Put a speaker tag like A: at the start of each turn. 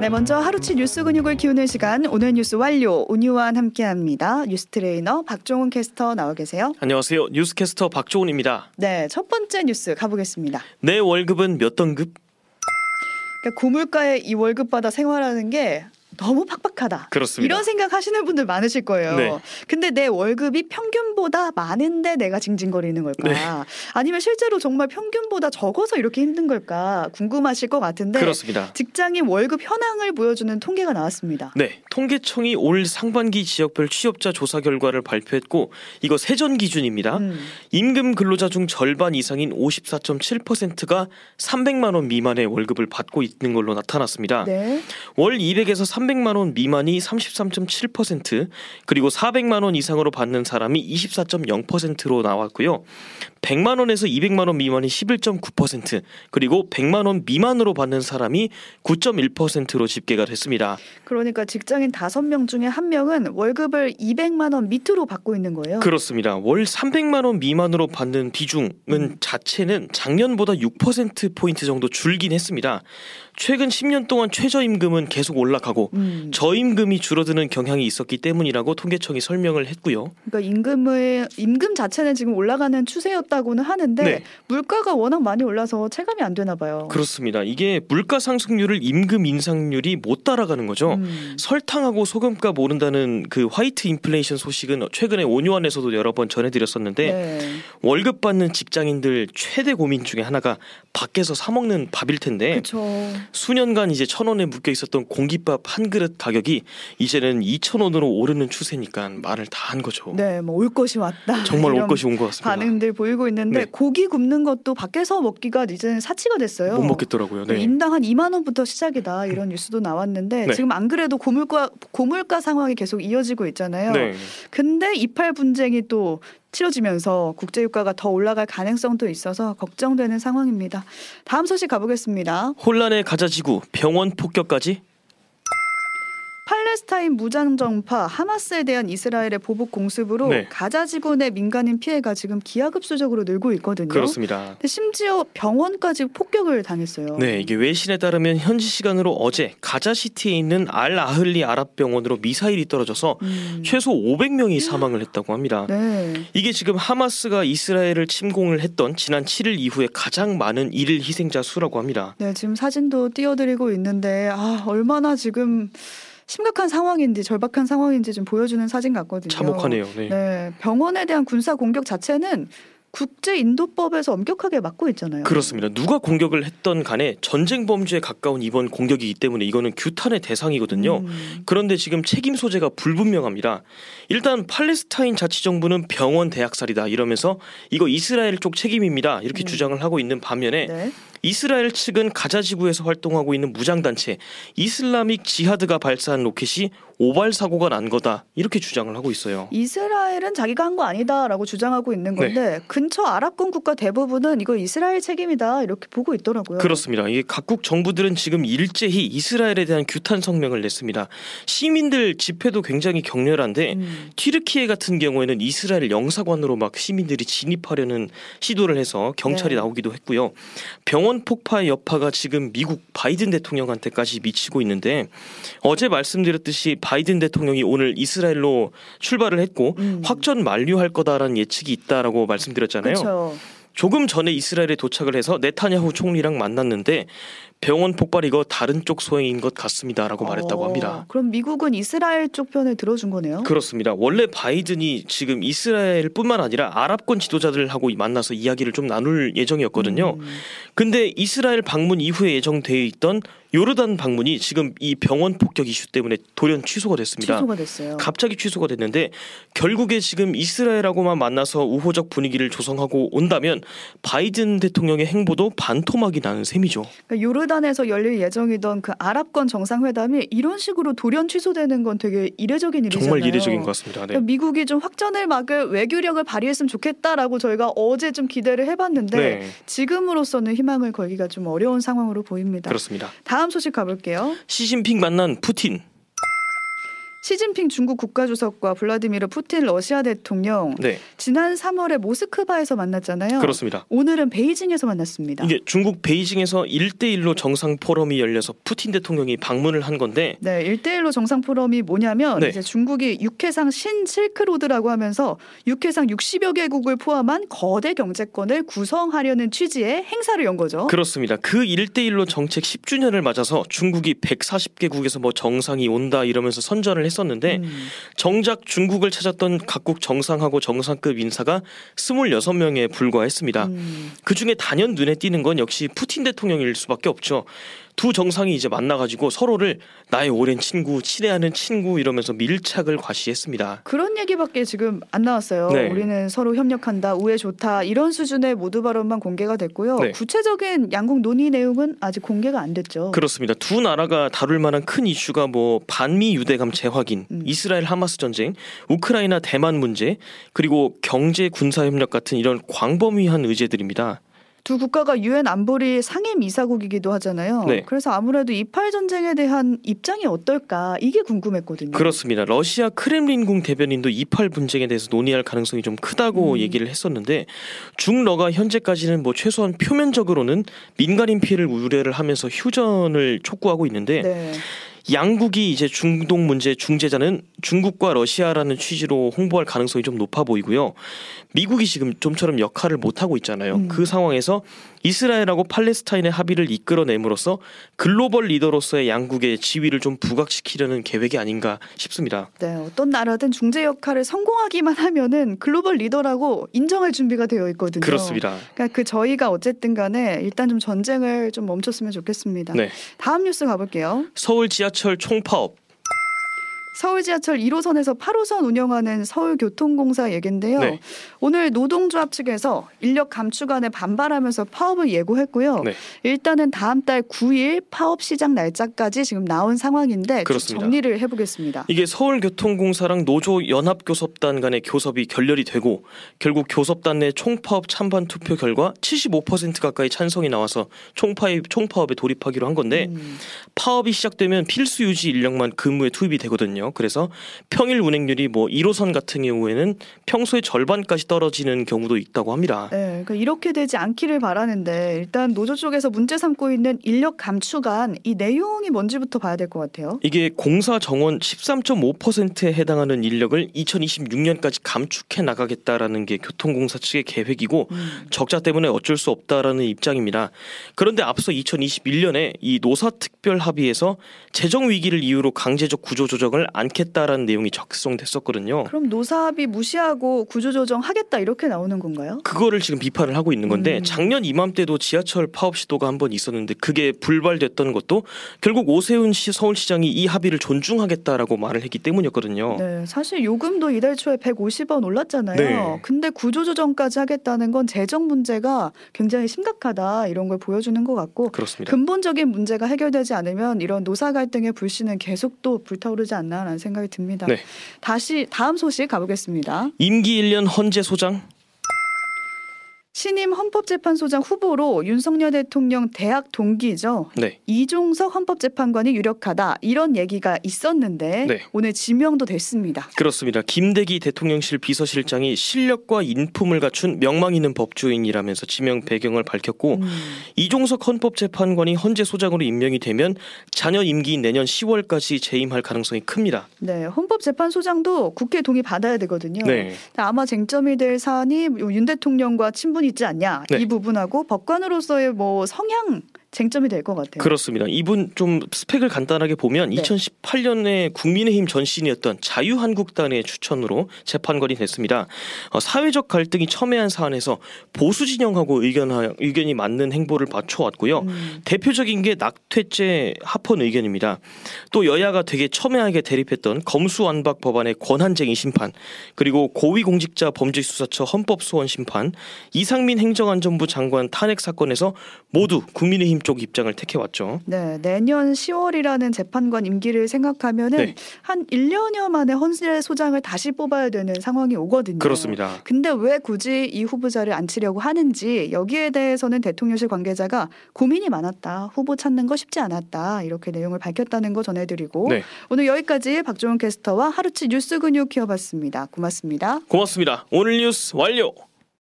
A: 네, 먼저 하루치 뉴스 근육을 키우는 시간 오늘 뉴스 완료 온유와 함께합니다. 뉴스 트레이너 박종훈 캐스터 나와 계세요.
B: 안녕하세요. 뉴스 캐스터 박종훈입니다.
A: 네, 첫 번째 뉴스 가보겠습니다.
B: 내 월급은 몇 등급?
A: 그러니까 고물가에 이 월급 받아 생활하는 게 너무 팍팍하다.
B: 그렇습니다.
A: 이런 생각 하시는 분들 많으실 거예요.
B: 네.
A: 근데 내 월급이 평균보다 많은데 내가 징징거리는 걸까?
B: 네.
A: 아니면 실제로 정말 평균보다 적어서 이렇게 힘든 걸까? 궁금하실 것 같은데
B: 그렇습니다.
A: 직장인 월급 현황을 보여주는 통계가 나왔습니다.
B: 네, 통계청이 올 상반기 지역별 취업자 조사 결과를 발표했고 이거 세전 기준입니다.
A: 음.
B: 임금 근로자 중 절반 이상인 54.7%가 300만 원 미만의 월급을 받고 있는 걸로 나타났습니다.
A: 네.
B: 월 200에서 300만 원 미만이 33.7% 그리고 400만 원 이상으로 받는 사람이 24.0%로 나왔고요. 100만 원에서 200만 원 미만이 11.9% 그리고 100만 원 미만으로 받는 사람이 9.1%로 집계가 됐습니다.
A: 그러니까 직장인 다섯 명 중에 한 명은 월급을 200만 원 밑으로 받고 있는 거예요.
B: 그렇습니다. 월 300만 원 미만으로 받는 비중은 자체는 작년보다 6% 포인트 정도 줄긴 했습니다. 최근 10년 동안 최저임금은 계속 올라가고
A: 음.
B: 저임금이 줄어드는 경향이 있었기 때문이라고 통계청이 설명을 했고요.
A: 그러니까 임금을 임금 자체는 지금 올라가는 추세였다고는 하는데
B: 네.
A: 물가가 워낙 많이 올라서 체감이 안 되나 봐요.
B: 그렇습니다. 이게 물가 상승률을 임금 인상률이 못 따라가는 거죠.
A: 음.
B: 설탕하고 소금값 오른다는 그 화이트 인플레이션 소식은 최근에 온유안에서도 여러 번 전해드렸었는데
A: 네.
B: 월급 받는 직장인들 최대 고민 중에 하나가 밖에서 사 먹는 밥일 텐데
A: 그렇죠.
B: 수년간 이제 천 원에 묶여 있었던 공깃밥 한 그릇 가격이 이제는 이천 원으로 오르는 추세니까 말을 다 한 거죠.
A: 네, 뭐 올 것이 왔다.
B: 정말 올 것이 온 것 같습니다.
A: 반응들 보이고 있는데
B: 네.
A: 고기 굽는 것도 밖에서 먹기가 이제는 사치가 됐어요.
B: 못 먹겠더라고요. 네.
A: 인당 한 2만 원부터 시작이다 이런 뉴스도 나왔는데
B: 네.
A: 지금 안 그래도 고물가 고물가 상황이 계속 이어지고 있잖아요.
B: 네.
A: 근데 이팔 분쟁이 또 치러지면서 국제 유가가 더 올라갈 가능성도 있어서 걱정되는 상황입니다. 다음 소식 가보겠습니다.
B: 혼란의 가자지구 병원 폭격까지
A: 팔레스타인 무장정파 하마스에 대한 이스라엘의 보복 공습으로
B: 네.
A: 가자 지구 내 민간인 피해가 지금 기하급수적으로 늘고 있거든요.
B: 그렇습니다.
A: 심지어 병원까지 폭격을 당했어요.
B: 네, 이게 외신에 따르면 현지 시간으로 어제 가자 시티에 있는 알 아흘리 아랍 병원으로 미사일이 떨어져서
A: 음.
B: 최소 500명이 사망을 했다고 합니다.
A: 네.
B: 이게 지금 하마스가 이스라엘을 침공을 했던 지난 7일 이후에 가장 많은 일일 희생자 수라고 합니다.
A: 네, 지금 사진도 띄워드리고 있는데 아 얼마나 지금 심각한 상황인지 절박한 상황인지 좀 보여주는 사진 같거든요.
B: 참혹하네요. 네.
A: 네, 병원에 대한 군사 공격 자체는 국제 인도법에서 엄격하게 막고 있잖아요.
B: 그렇습니다. 누가 공격을 했던 간에 전쟁 범죄에 가까운 이번 공격이기 때문에 이거는 규탄의 대상이거든요.
A: 음,
B: 그런데 지금 책임 소재가 불분명합니다. 일단 팔레스타인 자치정부는 병원 대학살이다 이러면서 이거 이스라엘 쪽 책임입니다 이렇게
A: 음.
B: 주장을 하고 있는 반면에
A: 네.
B: 이스라엘 측은 가자 지구에서 활동하고 있는 무장단체 이슬라믹 지하드가 발사한 로켓이 오발 사고가 난 거다 이렇게 주장을 하고 있어요.
A: 이스라엘은 자기가 한 거 아니다라고 주장하고 있는 건데
B: 네.
A: 근처 아랍권 국가 대부분은 이거 이스라엘 책임이다 이렇게 보고 있더라고요.
B: 그렇습니다. 이게 각국 정부들은 지금 일제히 이스라엘에 대한 규탄 성명을 냈습니다. 시민들 집회도 굉장히 격렬한데
A: 음,
B: 튀르키예 같은 경우에는 이스라엘 영사관으로 막 시민들이 진입하려는 시도를 해서 경찰이
A: 네.
B: 나오기도 했고요. 병원 폭파의 여파가 지금 미국 바이든 대통령한테까지 미치고 있는데 어제 말씀드렸듯이 바이든 대통령이 오늘 이스라엘로 출발을 했고
A: 음.
B: 확전 만류할 거다라는 예측이 있다라고 말씀드렸잖아요.
A: 그렇죠.
B: 조금 전에 이스라엘에 도착을 해서 네타냐후 총리랑 만났는데 병원 폭발 이거 다른 쪽 소행인 것 같습니다라고 말했다고
A: 어,
B: 합니다.
A: 그럼 미국은 이스라엘 쪽 편을 들어준 거네요.
B: 그렇습니다. 원래 바이든이 지금 이스라엘뿐만 아니라 아랍권 지도자들하고 만나서 이야기를 좀 나눌 예정이었거든요.
A: 음.
B: 근데 이스라엘 방문 이후에 예정되어 있던 요르단 방문이 지금 이 병원 폭격 이슈 때문에 돌연 취소가 됐습니다.
A: 취소가 됐어요.
B: 갑자기 취소가 됐는데 결국에 지금 이스라엘하고만 만나서 우호적 분위기를 조성하고 온다면 바이든 대통령의 행보도 반토막이 나는 셈이죠.
A: 그러니까 요르단에서 열릴 예정이던 그 아랍권 정상회담이 이런 식으로 돌연 취소되는 건 되게 이례적인 일이잖아요.
B: 정말 이례적인 것 같습니다. 네.
A: 그러니까 미국이 좀 확전을 막을 외교력을 발휘했으면 좋겠다라고 저희가 어제 좀 기대를 해봤는데
B: 네,
A: 지금으로서는 희망을 걸기가 좀 어려운 상황으로 보입니다.
B: 그렇습니다.
A: 다음 소식 가볼게요.
B: 시진핑 만난 푸틴.
A: 시진핑 중국 국가주석과 블라디미르 푸틴 러시아 대통령
B: 네,
A: 지난 3월에 모스크바에서 만났잖아요.
B: 그렇습니다.
A: 오늘은 베이징에서 만났습니다.
B: 이게 중국 베이징에서 일대일로 정상 포럼이 열려서 푸틴 대통령이 방문을 한 건데
A: 네, 일대일로 정상 포럼이 뭐냐면
B: 네.
A: 이제 중국이 육해상 신실크로드라고 하면서 육해상 60여 개국을 포함한 거대 경제권을 구성하려는 취지의 행사를 연 거죠.
B: 그렇습니다. 그 1대1로 정책 10주년을 맞아서 중국이 140개국에서 뭐 정상이 온다 이러면서 선전을 했었는데
A: 음.
B: 정작 중국을 찾았던 각국 정상하고 정상급 인사가 26명에 불과했습니다.
A: 음.
B: 그 중에 단연 눈에 띄는 건 역시 푸틴 대통령일 수밖에 없죠. 두 정상이 이제 만나가지고 서로를 나의 오랜 친구, 친애하는 친구 이러면서 밀착을 과시했습니다.
A: 그런 얘기밖에 지금 안 나왔어요.
B: 네.
A: 우리는 서로 협력한다, 우애 좋다 이런 수준의 모두 발언만 공개가 됐고요.
B: 네.
A: 구체적인 양국 논의 내용은 아직 공개가 안 됐죠.
B: 그렇습니다. 두 나라가 다룰 만한 큰 이슈가 뭐 반미 유대감 재확인,
A: 음.
B: 이스라엘 하마스 전쟁, 우크라이나 대만 문제, 그리고 경제 군사 협력 같은 이런 광범위한 의제들입니다.
A: 두 국가가 유엔 안보리 상임 이사국이기도 하잖아요.
B: 네.
A: 그래서 아무래도 이팔 전쟁에 대한 입장이 어떨까 이게 궁금했거든요.
B: 그렇습니다. 러시아 크렘린궁 대변인도 이팔 분쟁에 대해서 논의할 가능성이 좀 크다고
A: 음.
B: 얘기를 했었는데 중러가 현재까지는 뭐 최소한 표면적으로는 민간인 피해를 우려를 하면서 휴전을 촉구하고 있는데
A: 네.
B: 양국이 이제 중동 문제 중재자는 중국과 러시아라는 취지로 홍보할 가능성이 좀 높아 보이고요. 미국이 지금 좀처럼 역할을 못 하고 있잖아요.
A: 음.
B: 그 상황에서 이스라엘하고 팔레스타인의 합의를 이끌어냄으로써 글로벌 리더로서의 양국의 지위를 좀 부각시키려는 계획이 아닌가 싶습니다.
A: 네, 어떤 나라든 중재 역할을 성공하기만 하면은 글로벌 리더라고 인정할 준비가 되어 있거든요.
B: 그렇습니다.
A: 그러니까 그 저희가 어쨌든 간에 일단 좀 전쟁을 좀 멈췄으면 좋겠습니다.
B: 네.
A: 다음 뉴스 가볼게요.
B: 서울 지하철 총파업
A: 서울 지하철 1호선에서 8호선 운영하는 서울교통공사 얘긴데요.
B: 네.
A: 오늘 노동조합 측에서 인력 감축안에 반발하면서 파업을 예고했고요.
B: 네.
A: 일단은 다음 달 9일 파업 시작 날짜까지 지금 나온 상황인데. 정리를 해보겠습니다.
B: 이게 서울교통공사랑 노조 연합교섭단 간의 교섭이 결렬이 되고 결국 교섭단 내 총파업 찬반 투표 결과 75% 가까이 찬성이 나와서 총파업 총파업에 돌입하기로 한 건데
A: 음,
B: 파업이 시작되면 필수 유지 인력만 근무에 투입이 되거든요. 그래서 평일 운행률이 뭐 1호선 같은 경우에는 평소의 절반까지 떨어지는 경우도 있다고 합니다.
A: 네, 그러니까 이렇게 되지 않기를 바라는데 일단 노조 쪽에서 문제 삼고 있는 인력 감축안 이 내용이 뭔지부터 봐야 될 것 같아요.
B: 이게 공사 정원 13.5%에 해당하는 인력을 2026년까지 감축해 나가겠다라는 게 교통공사 측의 계획이고
A: 음,
B: 적자 때문에 어쩔 수 없다라는 입장입니다. 그런데 앞서 2021년에 이 노사 특별 합의에서 재정 위기를 이유로 강제적 구조 조정을 않겠다라는 내용이 적성됐었거든요.
A: 그럼 노사합의 무시하고 구조조정 하겠다 이렇게 나오는 건가요?
B: 그거를 지금 비판을 하고 있는 건데
A: 음.
B: 작년 이맘때도 지하철 파업 시도가 한 번 있었는데 그게 불발됐던 것도 결국 오세훈 시 서울시장이 이 합의를 존중하겠다라고 말을 했기 때문이었거든요.
A: 네, 사실 요금도 이달 초에 150원 올랐잖아요.
B: 네.
A: 근데 구조조정까지 하겠다는 건 재정 문제가 굉장히 심각하다 이런 걸 보여주는 것 같고
B: 그렇습니다.
A: 근본적인 문제가 해결되지 않으면 이런 노사 갈등의 불씨는 계속 또 불타오르지 않나 라는 생각이 듭니다.
B: 네.
A: 다시 다음 소식 가보겠습니다.
B: 임기 1년 헌재 소장
A: 신임 헌법재판소장 후보로 윤석열 대통령 대학 동기죠.
B: 네.
A: 이종석 헌법재판관이 유력하다 이런 얘기가 있었는데
B: 네.
A: 오늘 지명도 됐습니다.
B: 그렇습니다. 김대기 대통령실 비서실장이 실력과 인품을 갖춘 명망 있는 법조인이라면서 지명 배경을 밝혔고
A: 음.
B: 이종석 헌법재판관이 헌재 소장으로 임명이 되면 자녀 임기인 내년 10월까지 재임할 가능성이 큽니다.
A: 네, 헌법재판소장도 국회 동의 받아야 되거든요.
B: 네.
A: 아마 쟁점이 될 사안이 윤 대통령과 친분이 있지 않냐
B: 네.
A: 이 부분하고 법관으로서의 뭐 성향 쟁점이 될 것 같아요.
B: 그렇습니다. 이분 좀 스펙을 간단하게 보면
A: 네.
B: 2018년에 국민의힘 전신이었던 자유한국당의 추천으로 재판관이 됐습니다. 어, 사회적 갈등이 첨예한 사안에서 보수 진영하고 의견 의견이 맞는 행보를 맞춰왔고요.
A: 음,
B: 대표적인 게 낙퇴죄 합헌 의견입니다. 또 여야가 되게 첨예하게 대립했던 검수완박 법안의 권한쟁의 심판, 그리고 고위공직자 범죄수사처 헌법소원 심판, 이상민 행정안전부 장관 탄핵 사건에서 모두 국민의힘 국민의힘 쪽 입장을 택해 왔죠.
A: 네, 내년 10월이라는 재판관 임기를 생각하면은
B: 네.
A: 한 1년여 만에 헌재 소장을 다시 뽑아야 되는 상황이 오거든요.
B: 그렇습니다.
A: 근데 왜 굳이 이 후보자를 앉히려고 하는지 여기에 대해서는 대통령실 관계자가 고민이 많았다. 후보 찾는 거 쉽지 않았다. 이렇게 내용을 밝혔다는 거 전해드리고
B: 네.
A: 오늘 여기까지 박종훈 캐스터와 하루치 뉴스 근육 키워봤습니다. 고맙습니다.
B: 고맙습니다. 오늘 뉴스 완료.